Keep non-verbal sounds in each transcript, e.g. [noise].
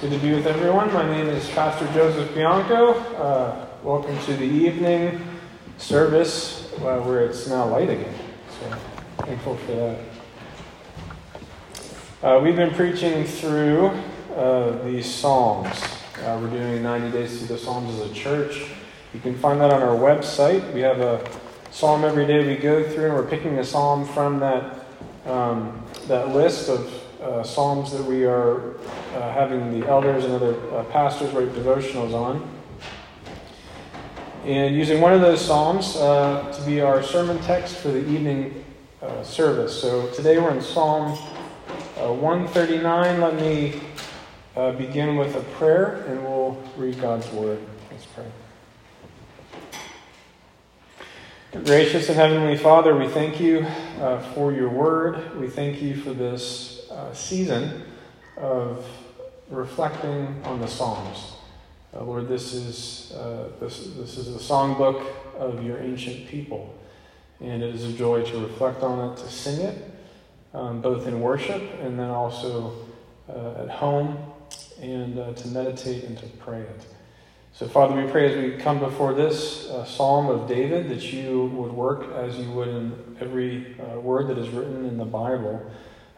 Good to be with everyone. My name is Pastor Joseph Bianco. Uh, welcome to the evening service where it's now light again. So thankful for that. Uh, we've been preaching through uh, these Psalms. Uh, we're doing 90 days through the Psalms as a church. You can find that on our website. We have a psalm every day we go through, and we're picking a psalm from that, um, that list of uh, psalms that we are uh, having the elders and other uh, pastors write devotionals on. And using one of those psalms uh, to be our sermon text for the evening uh, service. So today we're in Psalm uh, 139. Let me begin with a prayer and we'll read God's word. Let's pray. Gracious and Heavenly Father, we thank you uh, for your word. We thank you for this uh, season of reflecting on the Psalms. Uh, Lord, this is, uh, this, this is the songbook of your ancient people, and it is a joy to reflect on it, to sing it, um, both in worship and then also uh, at home, and uh, to meditate and to pray it. So, Father, we pray as we come before this uh, psalm of David that you would work as you would in every uh, word that is written in the Bible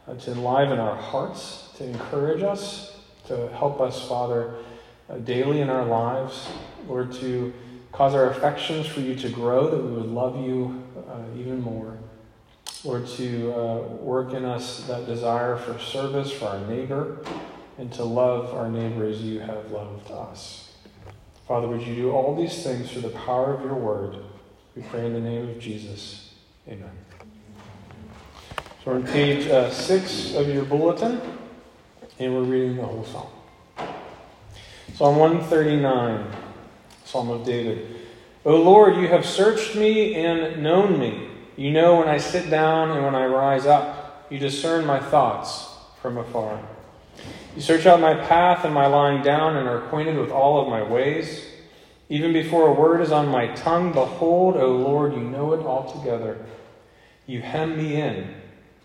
uh, to enliven our hearts, to encourage us, to help us, Father, uh, daily in our lives, Lord, to cause our affections for you to grow, that we would love you uh, even more. Lord, to uh, work in us that desire for service for our neighbor and to love our neighbor as you have loved us. Father, would you do all these things through the power of your word? We pray in the name of Jesus. Amen. We're on page uh, six of your bulletin, and we're reading the whole psalm. Psalm 139, Psalm of David. O Lord, you have searched me and known me. You know when I sit down and when I rise up. You discern my thoughts from afar. You search out my path and my lying down and are acquainted with all of my ways. Even before a word is on my tongue, behold, O Lord, you know it altogether. You hem me in,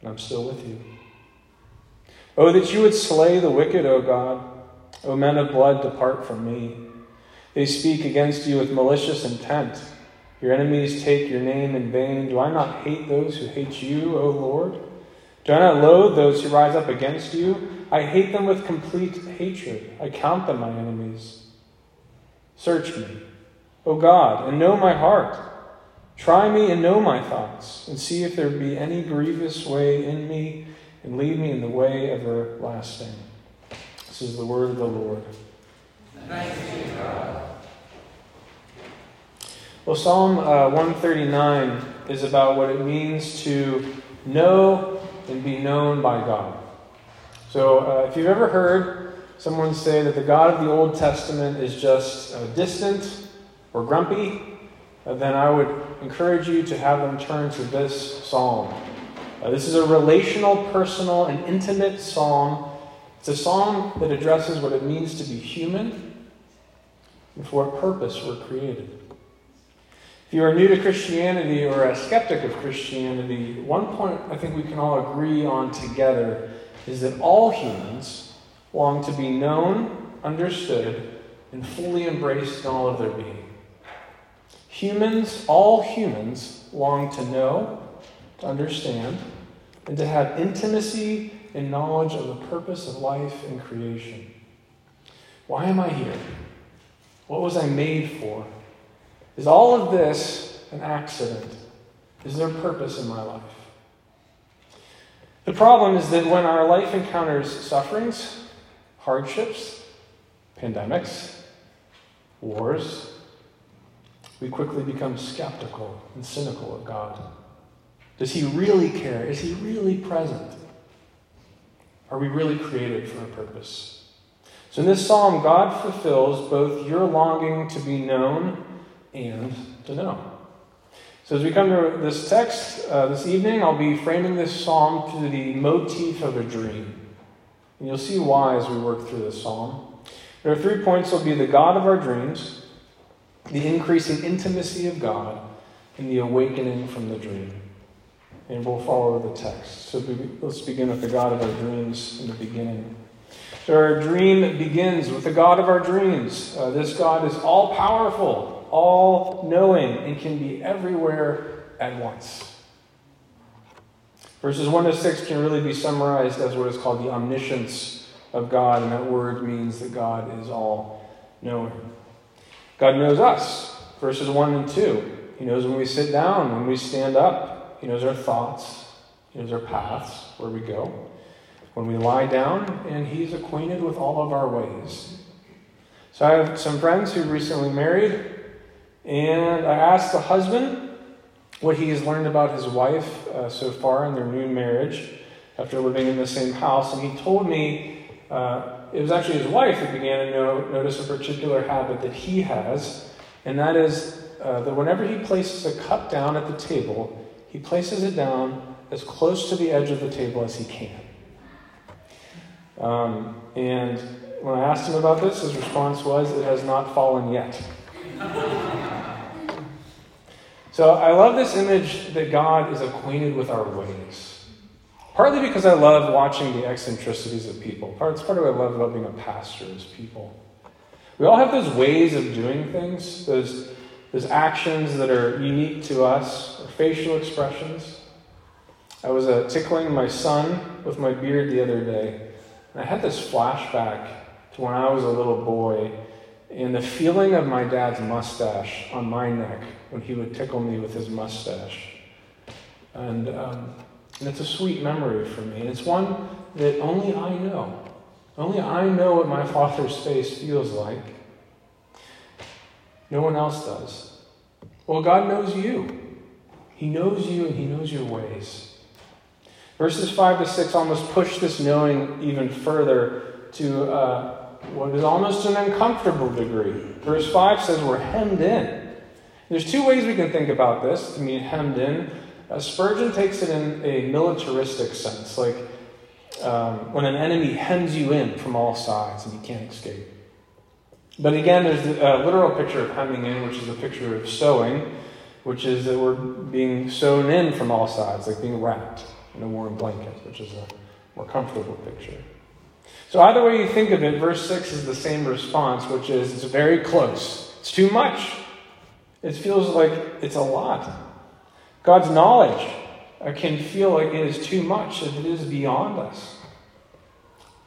and I'm still with you. Oh, that you would slay the wicked, O God. O men of blood, depart from me. They speak against you with malicious intent. Your enemies take your name in vain. Do I not hate those who hate you, O Lord? Do I not loathe those who rise up against you? I hate them with complete hatred. I count them my enemies. Search me, O God, and know my heart. Try me and know my thoughts, and see if there be any grievous way in me, and lead me in the way everlasting. This is the word of the Lord. Well, Psalm uh, 139 is about what it means to know and be known by God. So, uh, if you've ever heard someone say that the God of the Old Testament is just uh, distant or grumpy, uh, then I would encourage you to have them turn to this psalm. Uh, this is a relational, personal, and intimate psalm. It's a psalm that addresses what it means to be human and for what purpose we're created. If you are new to Christianity or a skeptic of Christianity, one point I think we can all agree on together is that all humans long to be known, understood, and fully embraced in all of their being. Humans, all humans, long to know, to understand, and to have intimacy and knowledge of the purpose of life and creation. Why am I here? What was I made for? Is all of this an accident? Is there purpose in my life? The problem is that when our life encounters sufferings, hardships, pandemics, wars, we quickly become skeptical and cynical of God. Does He really care? Is He really present? Are we really created for a purpose? So in this psalm, God fulfills both your longing to be known and to know. So as we come to this text uh, this evening, I'll be framing this psalm through the motif of a dream. And you'll see why as we work through this psalm. There are three points. Will be the God of our dreams, the increasing intimacy of God, and the awakening from the dream. And we'll follow the text. So let's begin with the God of our dreams in the beginning. So our dream begins with the God of our dreams. Uh, this God is all powerful, all knowing, and can be everywhere at once. Verses 1 to 6 can really be summarized as what is called the omniscience of God, and that word means that God is all knowing. God knows us. Verses 1 and 2. He knows when we sit down, when we stand up. He knows our thoughts. He knows our paths, where we go. When we lie down, and He's acquainted with all of our ways. So I have some friends who recently married, and I asked the husband what he has learned about his wife uh, so far in their new marriage after living in the same house, and he told me uh, it was actually his wife who began to know, notice a particular habit that he has, and that is uh, that whenever he places a cup down at the table, he places it down as close to the edge of the table as he can. Um, and when I asked him about this, his response was, It has not fallen yet. so I love this image that God is acquainted with our ways. Partly because I love watching the eccentricities of people. It's part of what I love about being a pastor is people. We all have those ways of doing things, those, those actions that are unique to us, or facial expressions. I was uh, tickling my son with my beard the other day, and I had this flashback to when I was a little boy and the feeling of my dad's mustache on my neck when he would tickle me with his mustache. And um, and it's a sweet memory for me. And it's one that only I know. Only I know what my Father's face feels like. No one else does. Well, God knows you. He knows you and He knows your ways. Verses 5 to 6 almost push this knowing even further to uh, what is almost an uncomfortable degree. Verse 5 says we're hemmed in. There's two ways we can think about this to mean hemmed in. Uh, Spurgeon takes it in a militaristic sense, like um, when an enemy hems you in from all sides and you can't escape. But again, there's a literal picture of hemming in, which is a picture of sewing, which is that we're being sewn in from all sides, like being wrapped in a warm blanket, which is a more comfortable picture. So, either way you think of it, verse 6 is the same response, which is it's very close. It's too much. It feels like it's a lot. God's knowledge can feel like it is too much, that it is beyond us.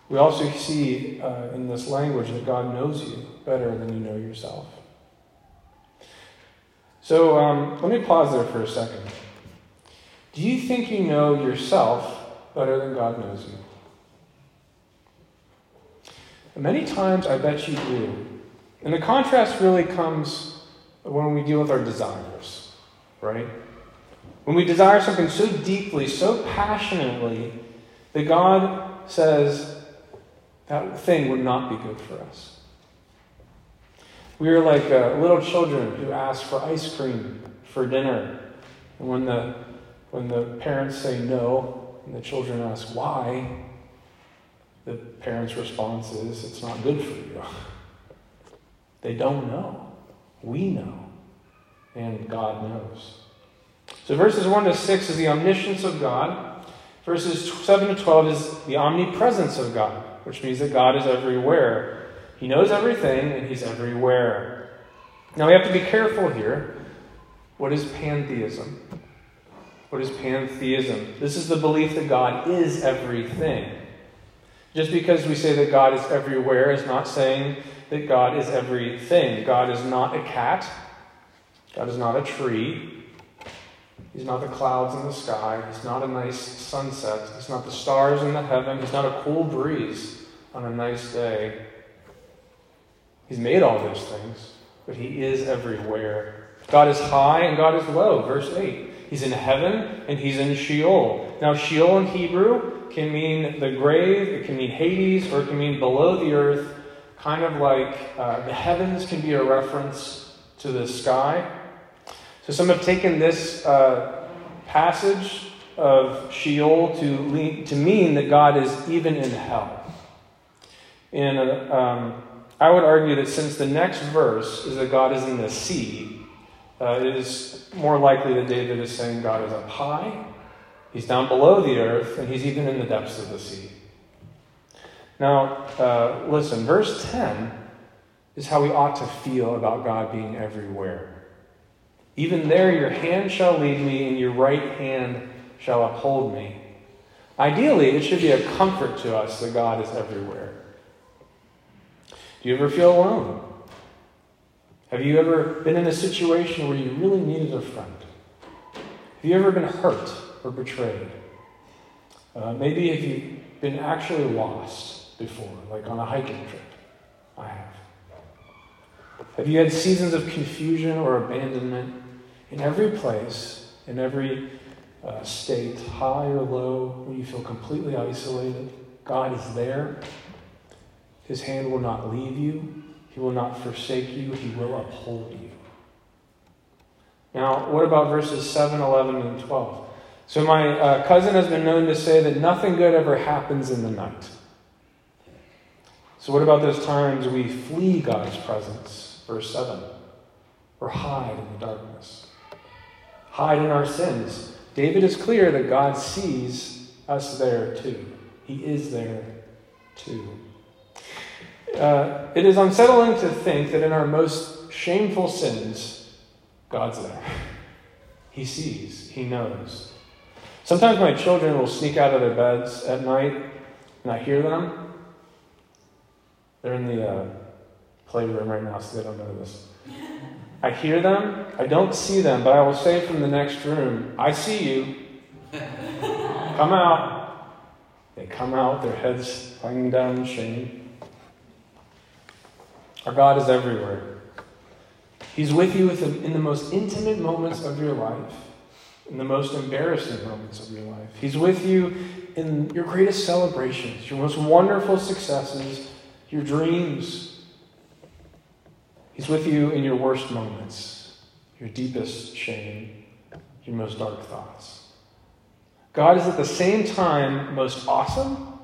We also see uh, in this language that God knows you better than you know yourself. So um, let me pause there for a second. Do you think you know yourself better than God knows you? And many times I bet you do. And the contrast really comes when we deal with our desires, right? When we desire something so deeply, so passionately, that God says that thing would not be good for us. We are like uh, little children who ask for ice cream for dinner. And when the, when the parents say no, and the children ask why, the parent's response is, It's not good for you. [laughs] They don't know. We know. And God knows. So verses 1 to 6 is the omniscience of God. Verses 7 to 12 is the omnipresence of God, which means that God is everywhere. He knows everything and He's everywhere. Now we have to be careful here. What is pantheism? What is pantheism? This is the belief that God is everything. Just because we say that God is everywhere is not saying that God is everything. God is not a cat. God is not a tree. He's not the clouds in the sky. He's not a nice sunset. He's not the stars in the heaven. He's not a cool breeze on a nice day. He's made all those things, but He is everywhere. God is high and God is low. Verse 8. He's in heaven and He's in Sheol. Now, Sheol in Hebrew can mean the grave, it can mean Hades, or it can mean below the earth, kind of like uh, the heavens can be a reference to the sky. So some have taken this uh, passage of Sheol to, lead, to mean that God is even in hell. And um, I would argue that since the next verse is that God is in the sea, uh, it is more likely that David is saying God is up high, he's down below the earth, and he's even in the depths of the sea. Now, uh, listen, verse 10 is how we ought to feel about God being everywhere. Even there, your hand shall lead me, and your right hand shall uphold me. Ideally, it should be a comfort to us that God is everywhere. Do you ever feel alone? Have you ever been in a situation where you really needed a friend? Have you ever been hurt or betrayed? Uh, maybe have you been actually lost before, like on a hiking trip? I have. Have you had seasons of confusion or abandonment? In every place, in every uh, state, high or low, when you feel completely isolated, God is there. His hand will not leave you, He will not forsake you, He will uphold you. Now, what about verses 7, 11, and 12? So, my uh, cousin has been known to say that nothing good ever happens in the night. So, what about those times we flee God's presence? Verse 7 or hide in the darkness hide in our sins. David is clear that God sees us there too. He is there too. Uh, it is unsettling to think that in our most shameful sins, God's there. He sees, He knows. Sometimes my children will sneak out of their beds at night and I hear them. They're in the uh, playroom right now, so they don't know this. I hear them, I don't see them, but I will say from the next room, I see you. [laughs] Come out. They come out, their heads hanging down in shame. Our God is everywhere. He's with you in the most intimate moments of your life, in the most embarrassing moments of your life. He's with you in your greatest celebrations, your most wonderful successes, your dreams, He's with you in your worst moments, your deepest shame, your most dark thoughts. God is at the same time most awesome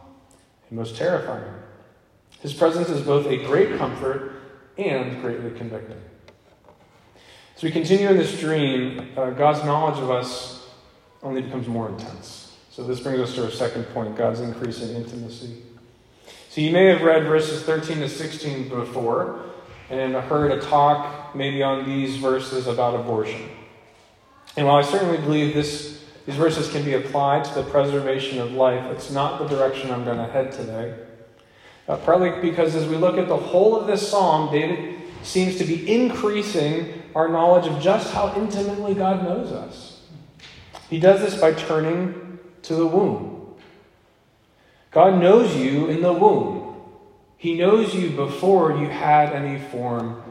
and most terrifying. His presence is both a great comfort and greatly convicting. As we continue in this dream, uh, God's knowledge of us only becomes more intense. So this brings us to our second point God's increase in intimacy. So you may have read verses 13 to 16 before, and heard a talk maybe on these verses about abortion. And while I certainly believe this, these verses can be applied to the preservation of life, it's not the direction I'm going to head today. Uh, partly because as we look at the whole of this psalm, David seems to be increasing our knowledge of just how intimately God knows us. He does this by turning to the womb. God knows you in the womb. He knows you before you had any form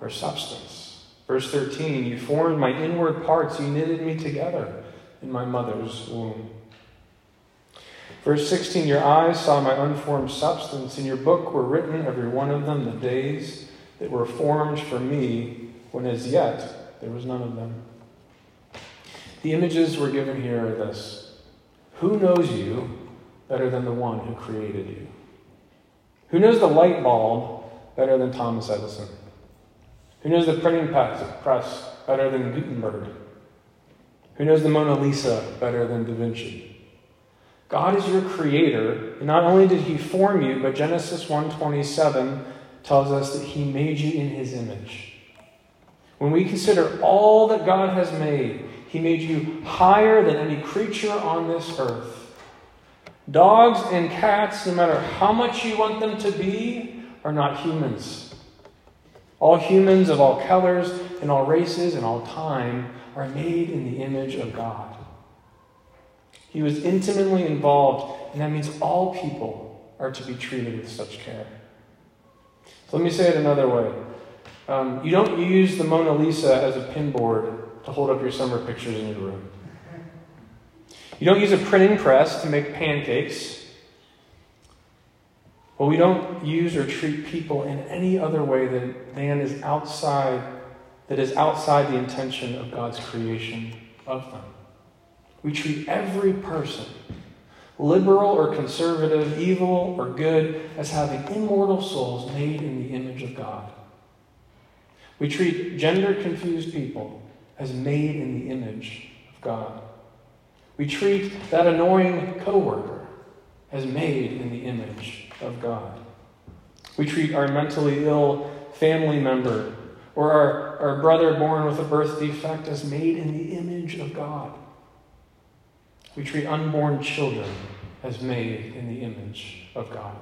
or substance. Verse 13 You formed my inward parts, you knitted me together in my mother's womb. Verse 16 Your eyes saw my unformed substance. In your book were written, every one of them, the days that were formed for me, when as yet there was none of them. The images we're given here are this Who knows you better than the one who created you? Who knows the light bulb better than Thomas Edison? Who knows the printing press better than Gutenberg? Who knows the Mona Lisa better than Da Vinci? God is your creator, and not only did he form you, but Genesis 1:27 tells us that he made you in his image. When we consider all that God has made, he made you higher than any creature on this earth. Dogs and cats, no matter how much you want them to be, are not humans. All humans of all colors and all races and all time are made in the image of God. He was intimately involved, and that means all people are to be treated with such care. So let me say it another way. Um, you don't use the Mona Lisa as a pinboard to hold up your summer pictures in your room. You don't use a printing press to make pancakes. Well, we don't use or treat people in any other way than, than is outside, that is outside the intention of God's creation of them. We treat every person, liberal or conservative, evil or good, as having immortal souls made in the image of God. We treat gender confused people as made in the image of God. We treat that annoying coworker as made in the image of God. We treat our mentally ill family member or our, our brother born with a birth defect as made in the image of God. We treat unborn children as made in the image of God.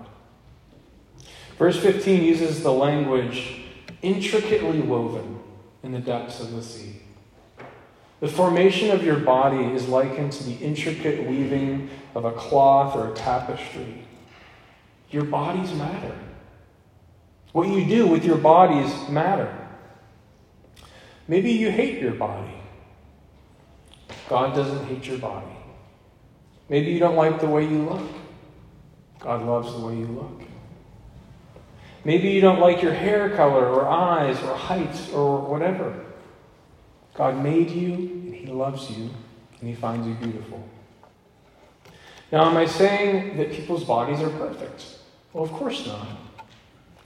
Verse 15 uses the language intricately woven in the depths of the sea. The formation of your body is likened to the intricate weaving of a cloth or a tapestry. Your bodies matter. What you do with your bodies matter. Maybe you hate your body. God doesn't hate your body. Maybe you don't like the way you look. God loves the way you look. Maybe you don't like your hair color or eyes or height or whatever. God made you and He loves you and He finds you beautiful. Now, am I saying that people's bodies are perfect? Well, of course not.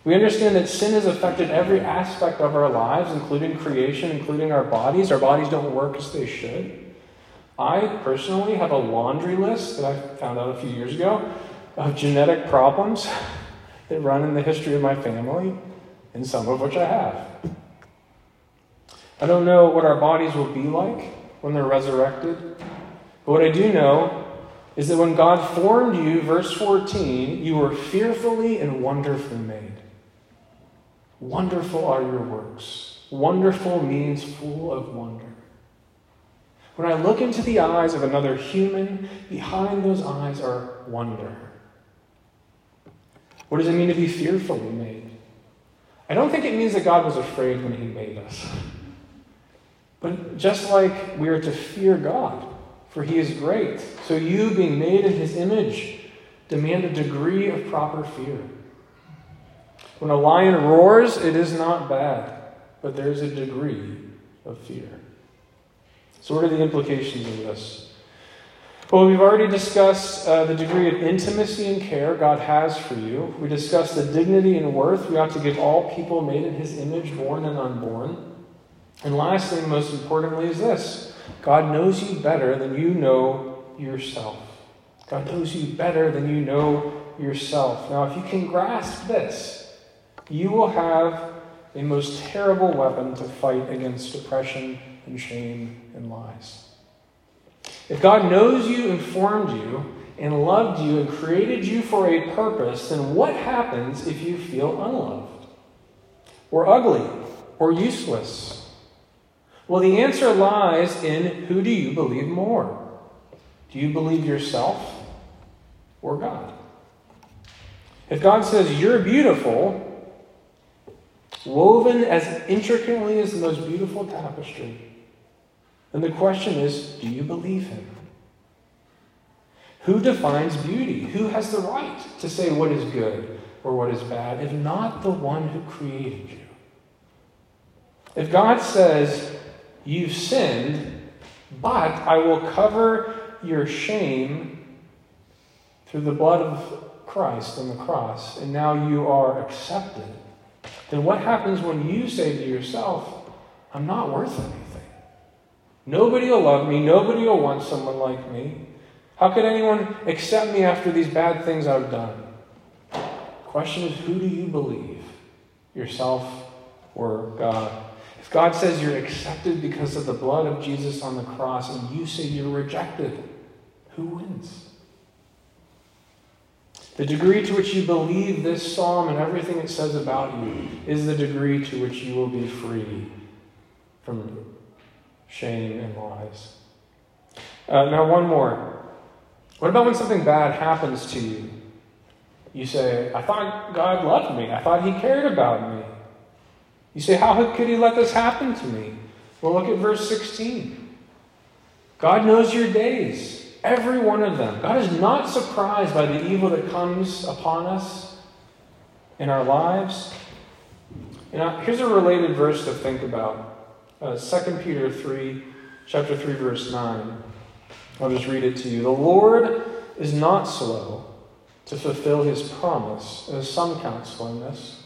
We understand that sin has affected every aspect of our lives, including creation, including our bodies. Our bodies don't work as they should. I personally have a laundry list that I found out a few years ago of genetic problems [laughs] that run in the history of my family, and some of which I have. I don't know what our bodies will be like when they're resurrected, but what I do know is that when God formed you, verse 14, you were fearfully and wonderfully made. Wonderful are your works. Wonderful means full of wonder. When I look into the eyes of another human, behind those eyes are wonder. What does it mean to be fearfully made? I don't think it means that God was afraid when He made us. But just like we are to fear God, for He is great, so you, being made in His image, demand a degree of proper fear. When a lion roars, it is not bad, but there's a degree of fear. So, what are the implications of this? Well, we've already discussed uh, the degree of intimacy and care God has for you. We discussed the dignity and worth we ought to give all people made in His image, born and unborn. And lastly, and most importantly, is this God knows you better than you know yourself. God knows you better than you know yourself. Now, if you can grasp this, you will have a most terrible weapon to fight against depression and shame and lies. If God knows you informed you and loved you and created you for a purpose, then what happens if you feel unloved or ugly or useless? Well, the answer lies in who do you believe more? Do you believe yourself or God? If God says you're beautiful, woven as intricately as the most beautiful tapestry, and the question is do you believe him? Who defines beauty? Who has the right to say what is good or what is bad, if not the one who created you? If God says, You've sinned, but I will cover your shame through the blood of Christ on the cross, and now you are accepted, then what happens when you say to yourself, I'm not worth anything? Nobody will love me. Nobody will want someone like me. How could anyone accept me after these bad things I've done? Question is, who do you believe? Yourself or God? If God says you're accepted because of the blood of Jesus on the cross and you say you're rejected, who wins? The degree to which you believe this psalm and everything it says about you is the degree to which you will be free from shame and lies. Uh, now, one more. What about when something bad happens to you? You say, I thought God loved me. I thought He cared about me. You say, How could He let this happen to me? Well, look at verse 16. God knows your days, every one of them. God is not surprised by the evil that comes upon us in our lives. You here's a related verse to think about. Uh, 2 Peter 3, chapter 3, verse 9. I'll just read it to you. The Lord is not slow to fulfill his promise, as some count slowness,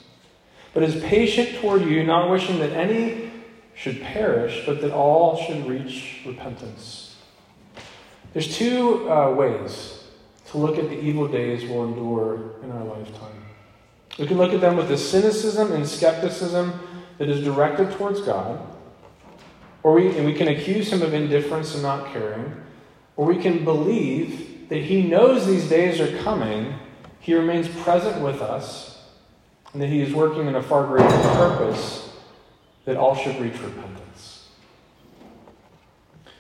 but is patient toward you, not wishing that any should perish, but that all should reach repentance. There's two uh, ways to look at the evil days we'll endure in our lifetime. We can look at them with the cynicism and skepticism that is directed towards God, or we, and we can accuse him of indifference and not caring, or we can believe that he knows these days are coming, he remains present with us, and that he is working in a far greater purpose that all should reach repentance.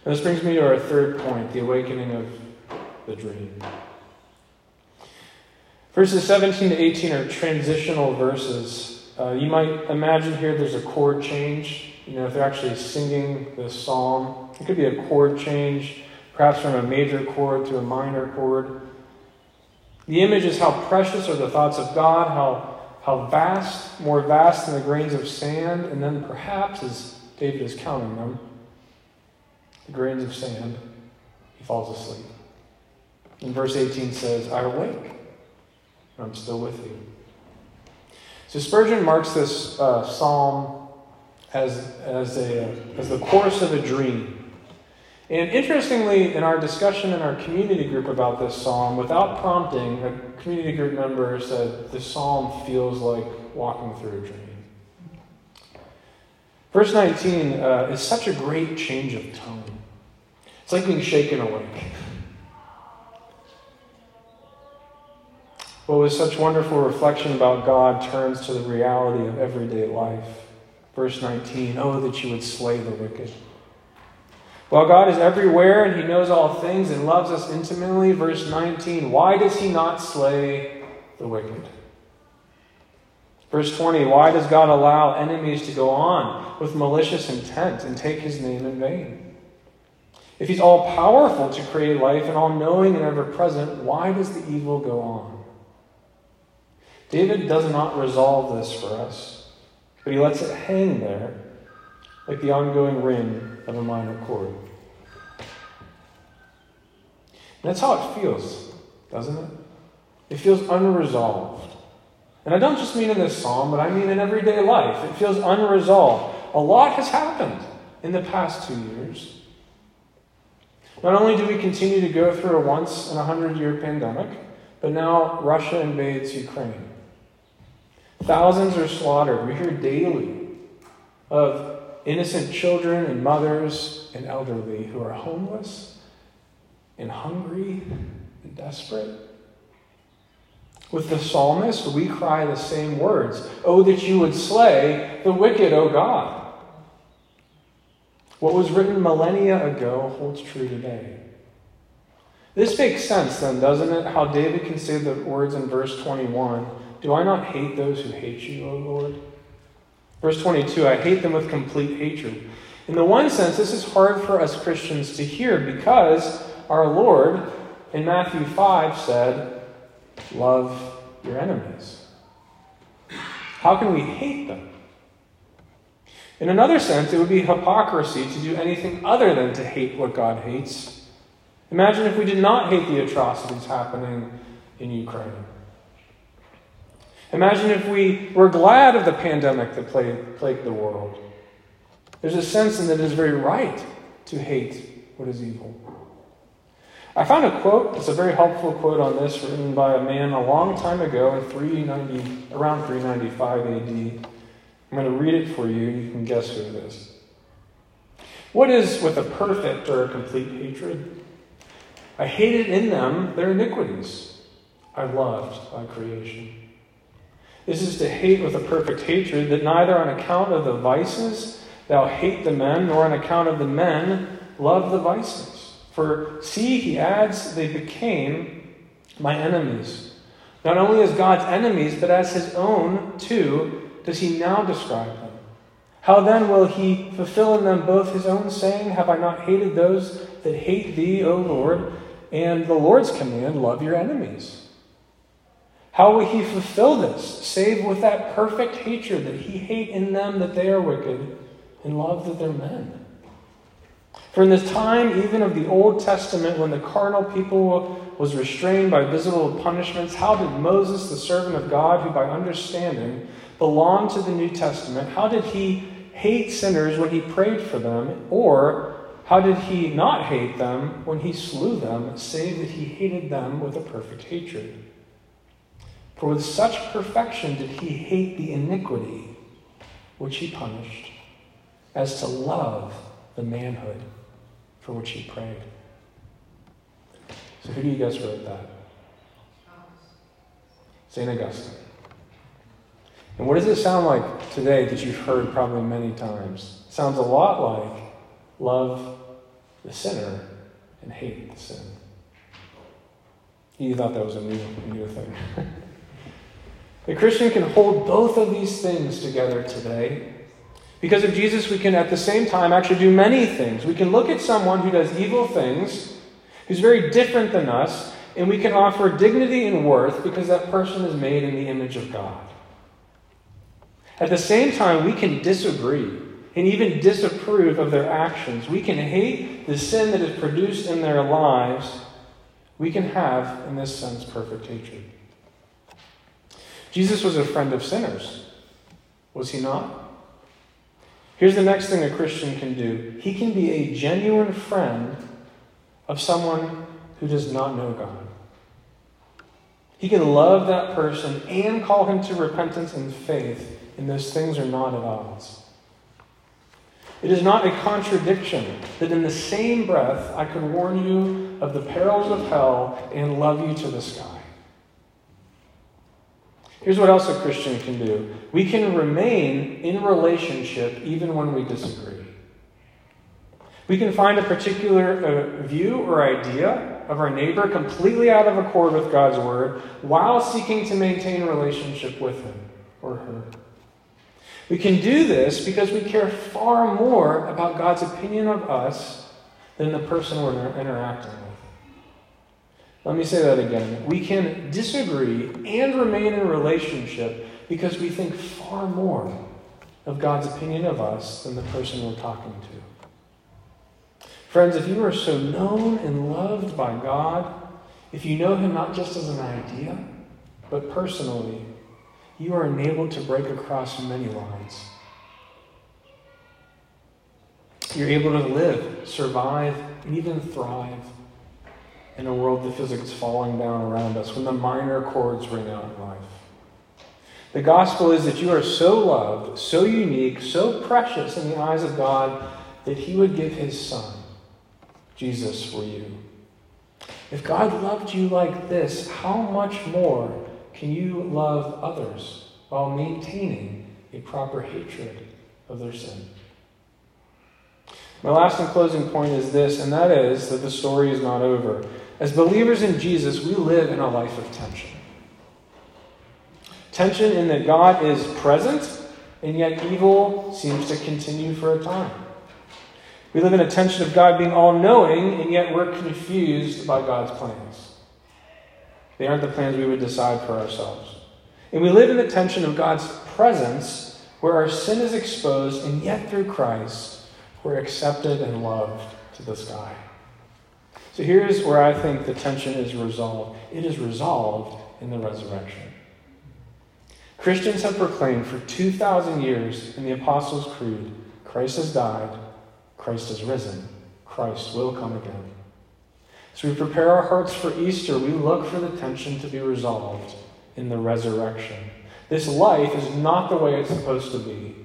And this brings me to our third point the awakening of the dream. Verses 17 to 18 are transitional verses. Uh, you might imagine here there's a chord change you know, if they're actually singing this psalm, it could be a chord change, perhaps from a major chord to a minor chord. The image is how precious are the thoughts of God, how, how vast, more vast than the grains of sand, and then perhaps, as David is counting them, the grains of sand, he falls asleep. And verse 18 says, I awake, and I'm still with you. So Spurgeon marks this uh, psalm as, as, a, as the course of a dream. And interestingly, in our discussion in our community group about this psalm, without prompting, a community group member said, This psalm feels like walking through a dream. Verse 19 uh, is such a great change of tone. It's like being shaken awake. What was such wonderful reflection about God turns to the reality of everyday life. Verse 19, oh, that you would slay the wicked. While God is everywhere and He knows all things and loves us intimately, verse 19, why does He not slay the wicked? Verse 20, why does God allow enemies to go on with malicious intent and take His name in vain? If He's all powerful to create life and all knowing and ever present, why does the evil go on? David does not resolve this for us but he lets it hang there like the ongoing ring of a minor chord. And that's how it feels, doesn't it? It feels unresolved. And I don't just mean in this psalm, but I mean in everyday life. It feels unresolved. A lot has happened in the past two years. Not only do we continue to go through a once in a hundred year pandemic, but now Russia invades Ukraine. Thousands are slaughtered. We hear daily of innocent children and mothers and elderly who are homeless and hungry and desperate. With the psalmist, we cry the same words Oh, that you would slay the wicked, O God. What was written millennia ago holds true today. This makes sense, then, doesn't it? How David can say the words in verse 21 do I not hate those who hate you, O Lord? Verse 22 I hate them with complete hatred. In the one sense, this is hard for us Christians to hear because our Lord in Matthew 5 said, Love your enemies. How can we hate them? In another sense, it would be hypocrisy to do anything other than to hate what God hates. Imagine if we did not hate the atrocities happening in Ukraine. Imagine if we were glad of the pandemic that plagued the world. There's a sense in that it is very right to hate what is evil. I found a quote, it's a very helpful quote on this, written by a man a long time ago in 390, around 395 AD. I'm going to read it for you, you can guess who it is. What is with a perfect or a complete hatred? I hated in them their iniquities. I loved by creation. This is to hate with a perfect hatred, that neither on account of the vices thou hate the men, nor on account of the men love the vices. For see, he adds, they became my enemies. Not only as God's enemies, but as his own too, does he now describe them. How then will he fulfill in them both his own saying, Have I not hated those that hate thee, O Lord? And the Lord's command, Love your enemies. How will he fulfill this, save with that perfect hatred that he hate in them that they are wicked, and love that they're men? For in the time even of the Old Testament, when the carnal people was restrained by visible punishments, how did Moses, the servant of God, who by understanding belonged to the New Testament, how did he hate sinners when he prayed for them? Or how did he not hate them when he slew them, save that he hated them with a perfect hatred? For with such perfection did he hate the iniquity which he punished, as to love the manhood for which he prayed. So, who do you guys wrote that? St. Augustine. And what does it sound like today that you've heard probably many times? It sounds a lot like love the sinner and hate the sin. You thought that was a new, new thing. [laughs] the Christian can hold both of these things together today. Because of Jesus, we can at the same time actually do many things. We can look at someone who does evil things, who's very different than us, and we can offer dignity and worth because that person is made in the image of God. At the same time, we can disagree and even disapprove of their actions. We can hate the sin that is produced in their lives. We can have, in this sense, perfect hatred. Jesus was a friend of sinners, was he not? Here's the next thing a Christian can do he can be a genuine friend of someone who does not know God. He can love that person and call him to repentance and faith and those things are not at odds. It is not a contradiction that in the same breath I could warn you of the perils of hell and love you to the sky. Here's what else a Christian can do we can remain in relationship even when we disagree. We can find a particular uh, view or idea of our neighbor completely out of accord with God's word while seeking to maintain relationship with him or her. We can do this because we care far more about God's opinion of us than the person we're interacting with. Let me say that again. We can disagree and remain in a relationship because we think far more of God's opinion of us than the person we're talking to. Friends, if you are so known and loved by God, if you know Him not just as an idea, but personally, you are enabled to break across many lines. You're able to live, survive, and even thrive in a world that it's falling down around us when the minor chords ring out in life. The gospel is that you are so loved, so unique, so precious in the eyes of God that He would give His Son, Jesus, for you. If God loved you like this, how much more can you love others while maintaining a proper hatred of their sin? My last and closing point is this, and that is that the story is not over. As believers in Jesus, we live in a life of tension. Tension in that God is present, and yet evil seems to continue for a time. We live in a tension of God being all knowing, and yet we're confused by God's plans. They aren't the plans we would decide for ourselves. And we live in the tension of God's presence where our sin is exposed, and yet through Christ, we're accepted and loved to the sky. So here's where I think the tension is resolved it is resolved in the resurrection. Christians have proclaimed for 2,000 years in the Apostles' Creed Christ has died, Christ has risen, Christ will come again. As we prepare our hearts for Easter, we look for the tension to be resolved in the resurrection. This life is not the way it's supposed to be.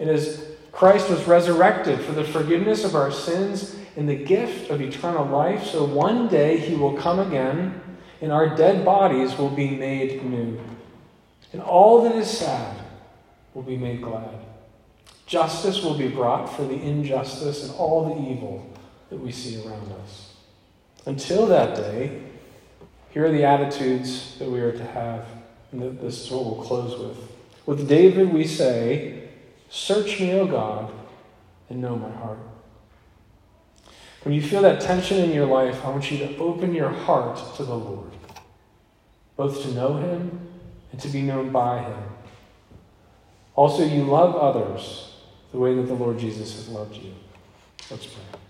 It is Christ was resurrected for the forgiveness of our sins and the gift of eternal life, so one day he will come again and our dead bodies will be made new. And all that is sad will be made glad. Justice will be brought for the injustice and all the evil that we see around us. Until that day, here are the attitudes that we are to have, and this is what we'll close with. With David, we say, Search me, O God, and know my heart. When you feel that tension in your life, I want you to open your heart to the Lord, both to know Him and to be known by Him. Also, you love others the way that the Lord Jesus has loved you. Let's pray.